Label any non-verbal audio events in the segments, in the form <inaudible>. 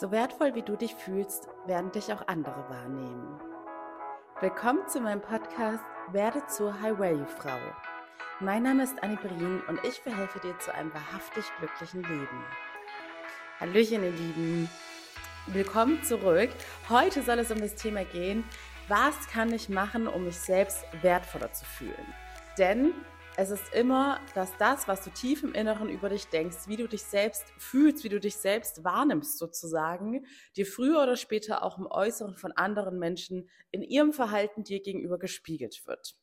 So wertvoll wie du dich fühlst, werden dich auch andere wahrnehmen. Willkommen zu meinem Podcast Werde zur High Value Frau. Mein Name ist Annie Brien und ich verhelfe dir zu einem wahrhaftig glücklichen Leben. Hallöchen, ihr Lieben. Willkommen zurück. Heute soll es um das Thema gehen, was kann ich machen, um mich selbst wertvoller zu fühlen? Denn es ist immer, dass das, was du tief im Inneren über dich denkst, wie du dich selbst fühlst, wie du dich selbst wahrnimmst sozusagen, dir früher oder später auch im Äußeren von anderen Menschen in ihrem Verhalten dir gegenüber gespiegelt wird.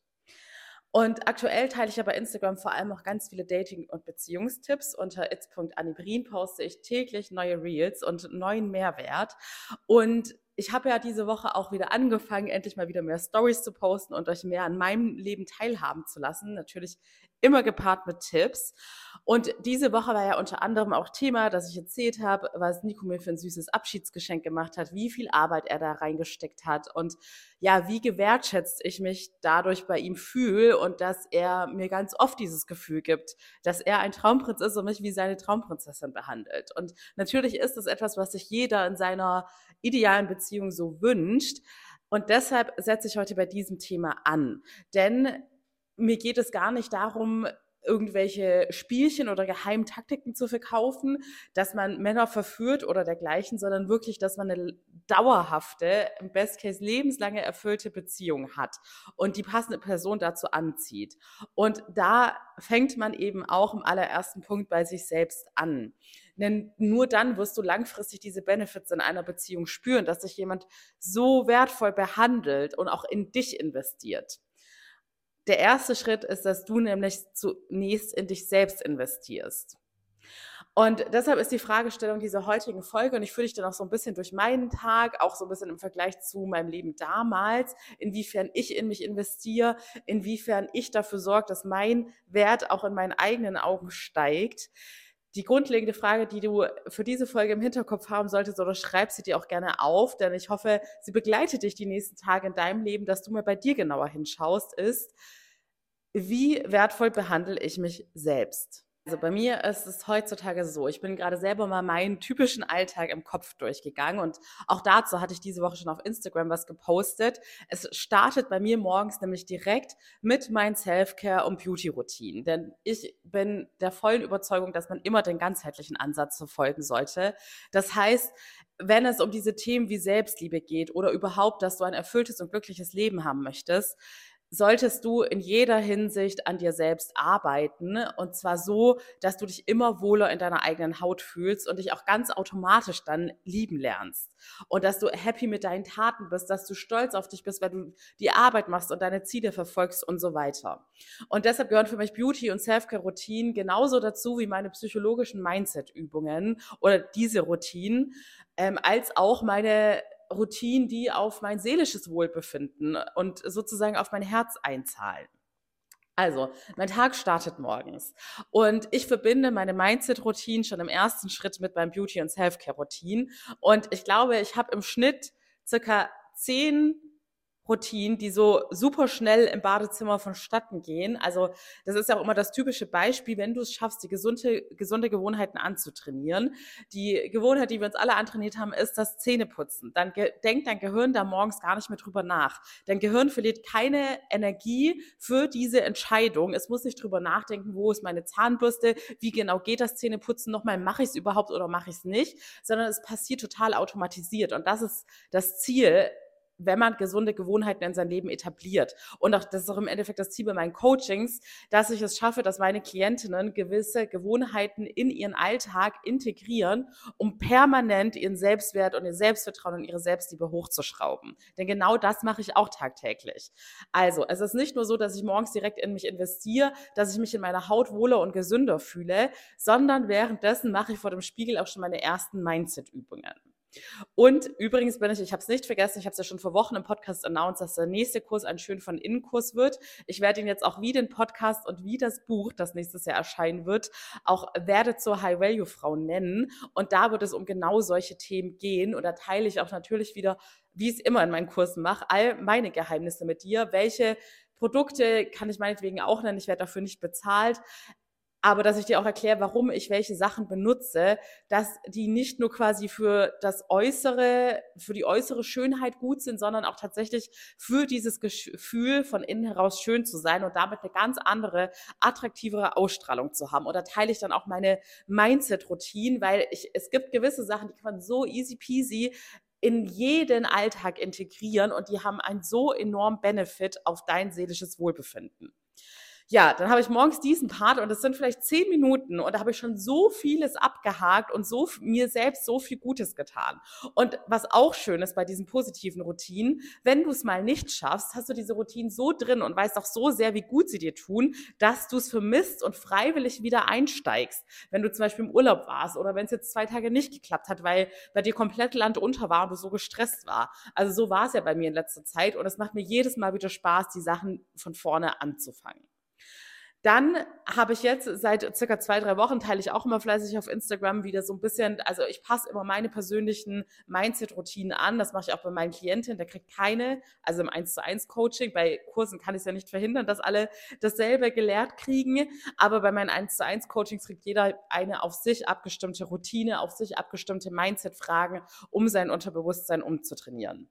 Und aktuell teile ich ja bei Instagram vor allem auch ganz viele Dating- und Beziehungstipps. Unter its.anibrin poste ich täglich neue Reels und neuen Mehrwert. Und ich habe ja diese Woche auch wieder angefangen, endlich mal wieder mehr Stories zu posten und euch mehr an meinem Leben teilhaben zu lassen. Natürlich immer gepaart mit Tipps. Und diese Woche war ja unter anderem auch Thema, dass ich erzählt habe, was Nico mir für ein süßes Abschiedsgeschenk gemacht hat, wie viel Arbeit er da reingesteckt hat und ja, wie gewertschätzt ich mich dadurch bei ihm fühle und dass er mir ganz oft dieses Gefühl gibt, dass er ein Traumprinz ist und mich wie seine Traumprinzessin behandelt. Und natürlich ist das etwas, was sich jeder in seiner idealen Beziehung so wünscht. Und deshalb setze ich heute bei diesem Thema an. Denn mir geht es gar nicht darum, irgendwelche Spielchen oder Geheimtaktiken zu verkaufen, dass man Männer verführt oder dergleichen, sondern wirklich, dass man eine dauerhafte, im Best Case lebenslange erfüllte Beziehung hat und die passende Person dazu anzieht. Und da fängt man eben auch im allerersten Punkt bei sich selbst an. Denn nur dann wirst du langfristig diese Benefits in einer Beziehung spüren, dass sich jemand so wertvoll behandelt und auch in dich investiert. Der erste Schritt ist, dass du nämlich zunächst in dich selbst investierst. Und deshalb ist die Fragestellung dieser heutigen Folge, und ich führe dich dann auch so ein bisschen durch meinen Tag, auch so ein bisschen im Vergleich zu meinem Leben damals, inwiefern ich in mich investiere, inwiefern ich dafür sorge, dass mein Wert auch in meinen eigenen Augen steigt die grundlegende Frage, die du für diese Folge im Hinterkopf haben solltest, oder schreib sie dir auch gerne auf, denn ich hoffe, sie begleitet dich die nächsten Tage in deinem Leben, dass du mal bei dir genauer hinschaust, ist, wie wertvoll behandle ich mich selbst? Also bei mir ist es heutzutage so, ich bin gerade selber mal meinen typischen Alltag im Kopf durchgegangen und auch dazu hatte ich diese Woche schon auf Instagram was gepostet. Es startet bei mir morgens nämlich direkt mit meinen Self-Care und Beauty-Routinen, denn ich bin der vollen Überzeugung, dass man immer den ganzheitlichen Ansatz verfolgen sollte. Das heißt, wenn es um diese Themen wie Selbstliebe geht oder überhaupt, dass du ein erfülltes und glückliches Leben haben möchtest, solltest du in jeder Hinsicht an dir selbst arbeiten und zwar so, dass du dich immer wohler in deiner eigenen Haut fühlst und dich auch ganz automatisch dann lieben lernst und dass du happy mit deinen Taten bist, dass du stolz auf dich bist, weil du die Arbeit machst und deine Ziele verfolgst und so weiter. Und deshalb gehören für mich Beauty und Selfcare-Routinen genauso dazu wie meine psychologischen Mindset-Übungen oder diese Routinen, ähm, als auch meine Routinen, die auf mein seelisches Wohlbefinden und sozusagen auf mein Herz einzahlen. Also, mein Tag startet morgens und ich verbinde meine Mindset-Routine schon im ersten Schritt mit meinem Beauty- und Self-Care-Routine. Und ich glaube, ich habe im Schnitt circa zehn Routinen, die so super schnell im Badezimmer vonstatten gehen. Also das ist ja auch immer das typische Beispiel, wenn du es schaffst, die gesunde, gesunde Gewohnheiten anzutrainieren. Die Gewohnheit, die wir uns alle antrainiert haben, ist das Zähneputzen. Dann denkt dein Gehirn da morgens gar nicht mehr drüber nach. Dein Gehirn verliert keine Energie für diese Entscheidung. Es muss nicht drüber nachdenken, wo ist meine Zahnbürste, wie genau geht das Zähneputzen nochmal, mache ich es überhaupt oder mache ich es nicht, sondern es passiert total automatisiert. Und das ist das Ziel wenn man gesunde Gewohnheiten in sein Leben etabliert. Und auch das ist auch im Endeffekt das Ziel bei meinen Coachings, dass ich es schaffe, dass meine Klientinnen gewisse Gewohnheiten in ihren Alltag integrieren, um permanent ihren Selbstwert und ihr Selbstvertrauen und ihre Selbstliebe hochzuschrauben. Denn genau das mache ich auch tagtäglich. Also, es ist nicht nur so, dass ich morgens direkt in mich investiere, dass ich mich in meiner Haut wohler und gesünder fühle, sondern währenddessen mache ich vor dem Spiegel auch schon meine ersten Mindset-Übungen. Und übrigens bin ich, ich habe es nicht vergessen, ich habe es ja schon vor Wochen im Podcast announced, dass der nächste Kurs ein schön von innen Kurs wird. Ich werde ihn jetzt auch wie den Podcast und wie das Buch, das nächstes Jahr erscheinen wird, auch werde zur High Value Frau nennen. Und da wird es um genau solche Themen gehen. Und da teile ich auch natürlich wieder, wie ich es immer in meinen Kursen mache, all meine Geheimnisse mit dir. Welche Produkte kann ich meinetwegen auch nennen, ich werde dafür nicht bezahlt aber dass ich dir auch erkläre, warum ich welche Sachen benutze, dass die nicht nur quasi für das äußere, für die äußere Schönheit gut sind, sondern auch tatsächlich für dieses Gefühl von innen heraus schön zu sein und damit eine ganz andere, attraktivere Ausstrahlung zu haben. Oder teile ich dann auch meine Mindset-Routinen, weil ich, es gibt gewisse Sachen, die kann man so easy peasy in jeden Alltag integrieren und die haben einen so enorm Benefit auf dein seelisches Wohlbefinden ja, dann habe ich morgens diesen Part und das sind vielleicht zehn Minuten und da habe ich schon so vieles abgehakt und so mir selbst so viel Gutes getan. Und was auch schön ist bei diesen positiven Routinen, wenn du es mal nicht schaffst, hast du diese Routinen so drin und weißt auch so sehr, wie gut sie dir tun, dass du es vermisst und freiwillig wieder einsteigst. Wenn du zum Beispiel im Urlaub warst oder wenn es jetzt zwei Tage nicht geklappt hat, weil bei dir komplett Land unter war und du so gestresst war. Also so war es ja bei mir in letzter Zeit und es macht mir jedes Mal wieder Spaß, die Sachen von vorne anzufangen. Dann habe ich jetzt seit circa zwei, drei Wochen teile ich auch immer fleißig auf Instagram wieder so ein bisschen, also ich passe immer meine persönlichen Mindset-Routinen an. Das mache ich auch bei meinen Klientinnen. Der kriegt keine, also im 1 zu 1 Coaching, bei Kursen kann ich es ja nicht verhindern, dass alle dasselbe gelehrt kriegen. Aber bei meinen 1 zu 1 Coachings kriegt jeder eine auf sich abgestimmte Routine, auf sich abgestimmte Mindset-Fragen, um sein Unterbewusstsein umzutrainieren.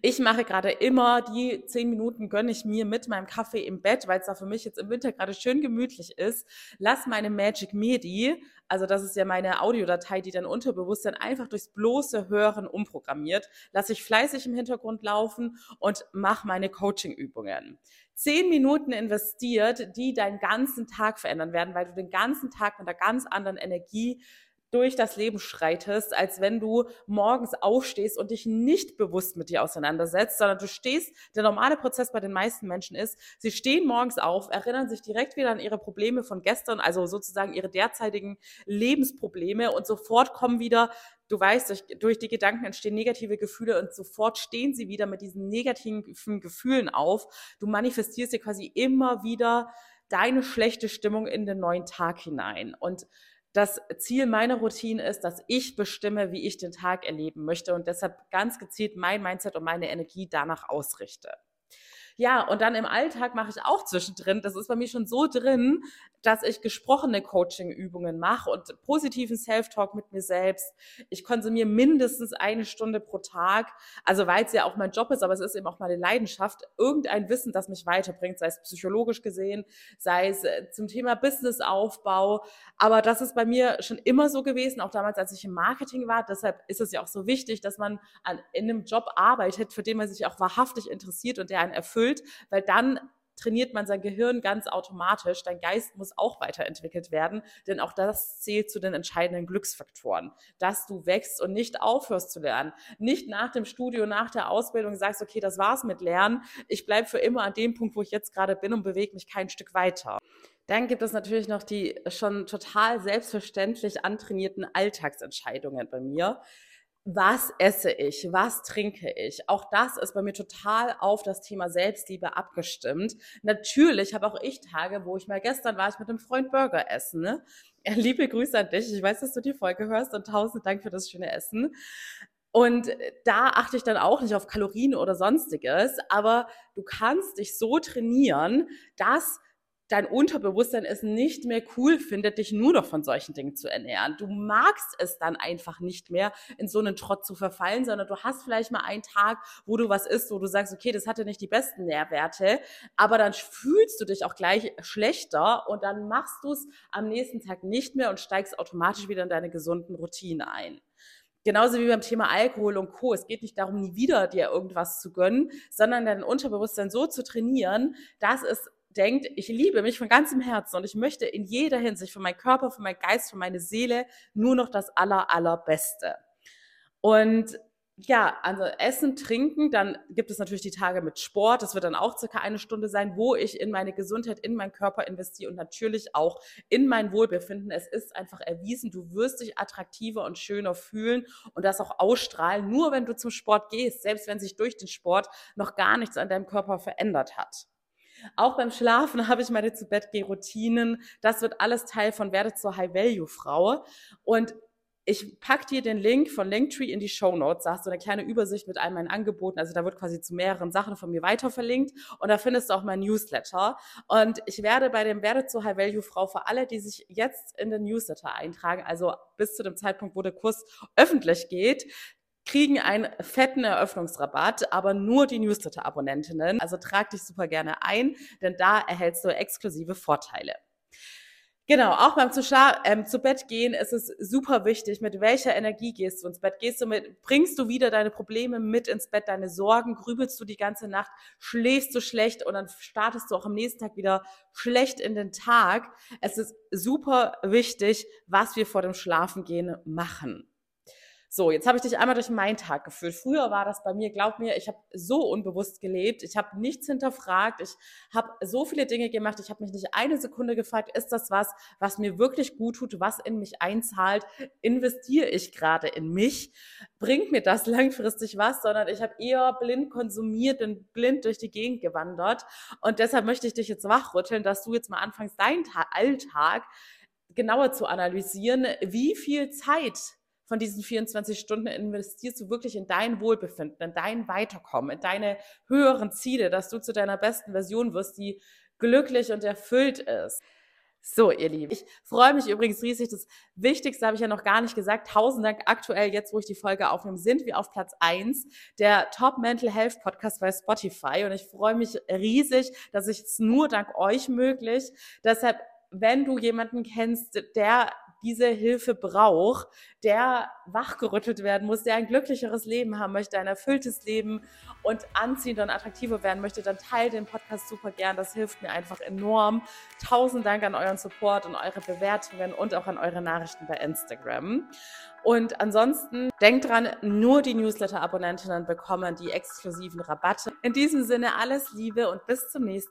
Ich mache gerade immer die zehn Minuten gönne ich mir mit meinem Kaffee im Bett, weil es da für mich jetzt im Winter gerade schön gemütlich ist. Lass meine Magic Medi, also das ist ja meine Audiodatei, die dann Unterbewusstsein einfach durchs bloße Hören umprogrammiert, lasse ich fleißig im Hintergrund laufen und mache meine Coaching-Übungen. Zehn Minuten investiert, die deinen ganzen Tag verändern werden, weil du den ganzen Tag mit einer ganz anderen Energie durch das Leben schreitest, als wenn du morgens aufstehst und dich nicht bewusst mit dir auseinandersetzt, sondern du stehst, der normale Prozess bei den meisten Menschen ist, sie stehen morgens auf, erinnern sich direkt wieder an ihre Probleme von gestern, also sozusagen ihre derzeitigen Lebensprobleme und sofort kommen wieder du weißt, durch, durch, die Gedanken entstehen negative Gefühle und sofort stehen sie wieder mit diesen negativen Gefühlen auf. Du manifestierst dir quasi immer wieder deine schlechte Stimmung in den neuen Tag hinein. Und das Ziel meiner Routine ist, dass ich bestimme, wie ich den Tag erleben möchte und deshalb ganz gezielt mein Mindset und meine Energie danach ausrichte. Ja, und dann im Alltag mache ich auch zwischendrin, das ist bei mir schon so drin, dass ich gesprochene Coaching-Übungen mache und positiven Self-Talk mit mir selbst. Ich konsumiere mindestens eine Stunde pro Tag, also weil es ja auch mein Job ist, aber es ist eben auch meine Leidenschaft, irgendein Wissen, das mich weiterbringt, sei es psychologisch gesehen, sei es äh, zum Thema Businessaufbau. Aber das ist bei mir schon immer so gewesen, auch damals, als ich im Marketing war. Deshalb ist es ja auch so wichtig, dass man an, in einem Job arbeitet, für den man sich auch wahrhaftig interessiert und der einen erfüllt, weil dann trainiert man sein Gehirn ganz automatisch. Dein Geist muss auch weiterentwickelt werden, denn auch das zählt zu den entscheidenden Glücksfaktoren, dass du wächst und nicht aufhörst zu lernen. Nicht nach dem Studio, nach der Ausbildung sagst, okay, das war's mit Lernen. Ich bleibe für immer an dem Punkt, wo ich jetzt gerade bin und bewege mich kein Stück weiter. Dann gibt es natürlich noch die schon total selbstverständlich antrainierten Alltagsentscheidungen bei mir was esse ich, was trinke ich. Auch das ist bei mir total auf das Thema Selbstliebe abgestimmt. Natürlich habe auch ich Tage, wo ich mal gestern war ich mit einem Freund Burger essen. Ne? <laughs> Liebe Grüße an dich. Ich weiß, dass du die Folge hörst und tausend Dank für das schöne Essen. Und da achte ich dann auch nicht auf Kalorien oder sonstiges, aber du kannst dich so trainieren, dass dein Unterbewusstsein es nicht mehr cool findet, dich nur noch von solchen Dingen zu ernähren. Du magst es dann einfach nicht mehr, in so einen Trott zu verfallen, sondern du hast vielleicht mal einen Tag, wo du was isst, wo du sagst, okay, das hatte nicht die besten Nährwerte, aber dann fühlst du dich auch gleich schlechter und dann machst du es am nächsten Tag nicht mehr und steigst automatisch wieder in deine gesunden Routinen ein. Genauso wie beim Thema Alkohol und Co. Es geht nicht darum, nie wieder dir irgendwas zu gönnen, sondern dein Unterbewusstsein so zu trainieren, dass es denkt, ich liebe mich von ganzem Herzen und ich möchte in jeder Hinsicht für meinen Körper, für meinen Geist, für meine Seele nur noch das aller, allerbeste. Und ja, also Essen, Trinken, dann gibt es natürlich die Tage mit Sport, das wird dann auch circa eine Stunde sein, wo ich in meine Gesundheit, in meinen Körper investiere und natürlich auch in mein Wohlbefinden. Es ist einfach erwiesen, du wirst dich attraktiver und schöner fühlen und das auch ausstrahlen, nur wenn du zum Sport gehst, selbst wenn sich durch den Sport noch gar nichts an deinem Körper verändert hat. Auch beim Schlafen <laughs> habe ich meine zu Bett Routinen. Das wird alles Teil von werde zur High Value Frau und ich pack dir den Link von Linktree in die Show Notes. Da hast du eine kleine Übersicht mit all meinen Angeboten. Also da wird quasi zu mehreren Sachen von mir weiter verlinkt. Und da findest du auch mein Newsletter. Und ich werde bei dem Werde zur High Value Frau für alle, die sich jetzt in den Newsletter eintragen, also bis zu dem Zeitpunkt, wo der Kurs öffentlich geht, kriegen einen fetten Eröffnungsrabatt, aber nur die Newsletter-Abonnentinnen. Also trag dich super gerne ein, denn da erhältst du exklusive Vorteile. Genau, auch beim zu, ähm, zu Bett gehen ist es super wichtig, mit welcher Energie gehst du ins Bett? Gehst du mit, bringst du wieder deine Probleme mit ins Bett, deine Sorgen, grübelst du die ganze Nacht, schläfst du schlecht und dann startest du auch am nächsten Tag wieder schlecht in den Tag. Es ist super wichtig, was wir vor dem Schlafengehen machen. So, jetzt habe ich dich einmal durch meinen Tag geführt. Früher war das bei mir, glaub mir, ich habe so unbewusst gelebt, ich habe nichts hinterfragt, ich habe so viele Dinge gemacht, ich habe mich nicht eine Sekunde gefragt, ist das was, was mir wirklich gut tut, was in mich einzahlt, investiere ich gerade in mich, bringt mir das <laughs> langfristig was, sondern ich habe eher blind konsumiert und blind durch die Gegend gewandert. Und deshalb möchte ich dich jetzt wachrütteln, dass du jetzt mal anfängst, deinen Alltag genauer zu analysieren, wie viel Zeit von diesen 24 Stunden investierst du wirklich in dein Wohlbefinden, in dein Weiterkommen, in deine höheren Ziele, dass du zu deiner besten Version wirst, die glücklich und erfüllt ist. So, ihr Lieben. Ich freue mich übrigens riesig. Das Wichtigste habe ich ja noch gar nicht gesagt. Tausend Dank aktuell, jetzt wo ich die Folge aufnehme, sind wir auf Platz eins der Top Mental Health Podcast bei Spotify. Und ich freue mich riesig, dass ich es nur dank euch möglich. Deshalb, wenn du jemanden kennst, der diese Hilfe braucht, der wachgerüttelt werden muss, der ein glücklicheres Leben haben möchte, ein erfülltes Leben und anziehender und attraktiver werden möchte, dann teilt den Podcast super gern. Das hilft mir einfach enorm. Tausend Dank an euren Support und eure Bewertungen und auch an eure Nachrichten bei Instagram. Und ansonsten denkt dran, nur die Newsletter-Abonnentinnen bekommen die exklusiven Rabatte. In diesem Sinne alles Liebe und bis zum nächsten Mal.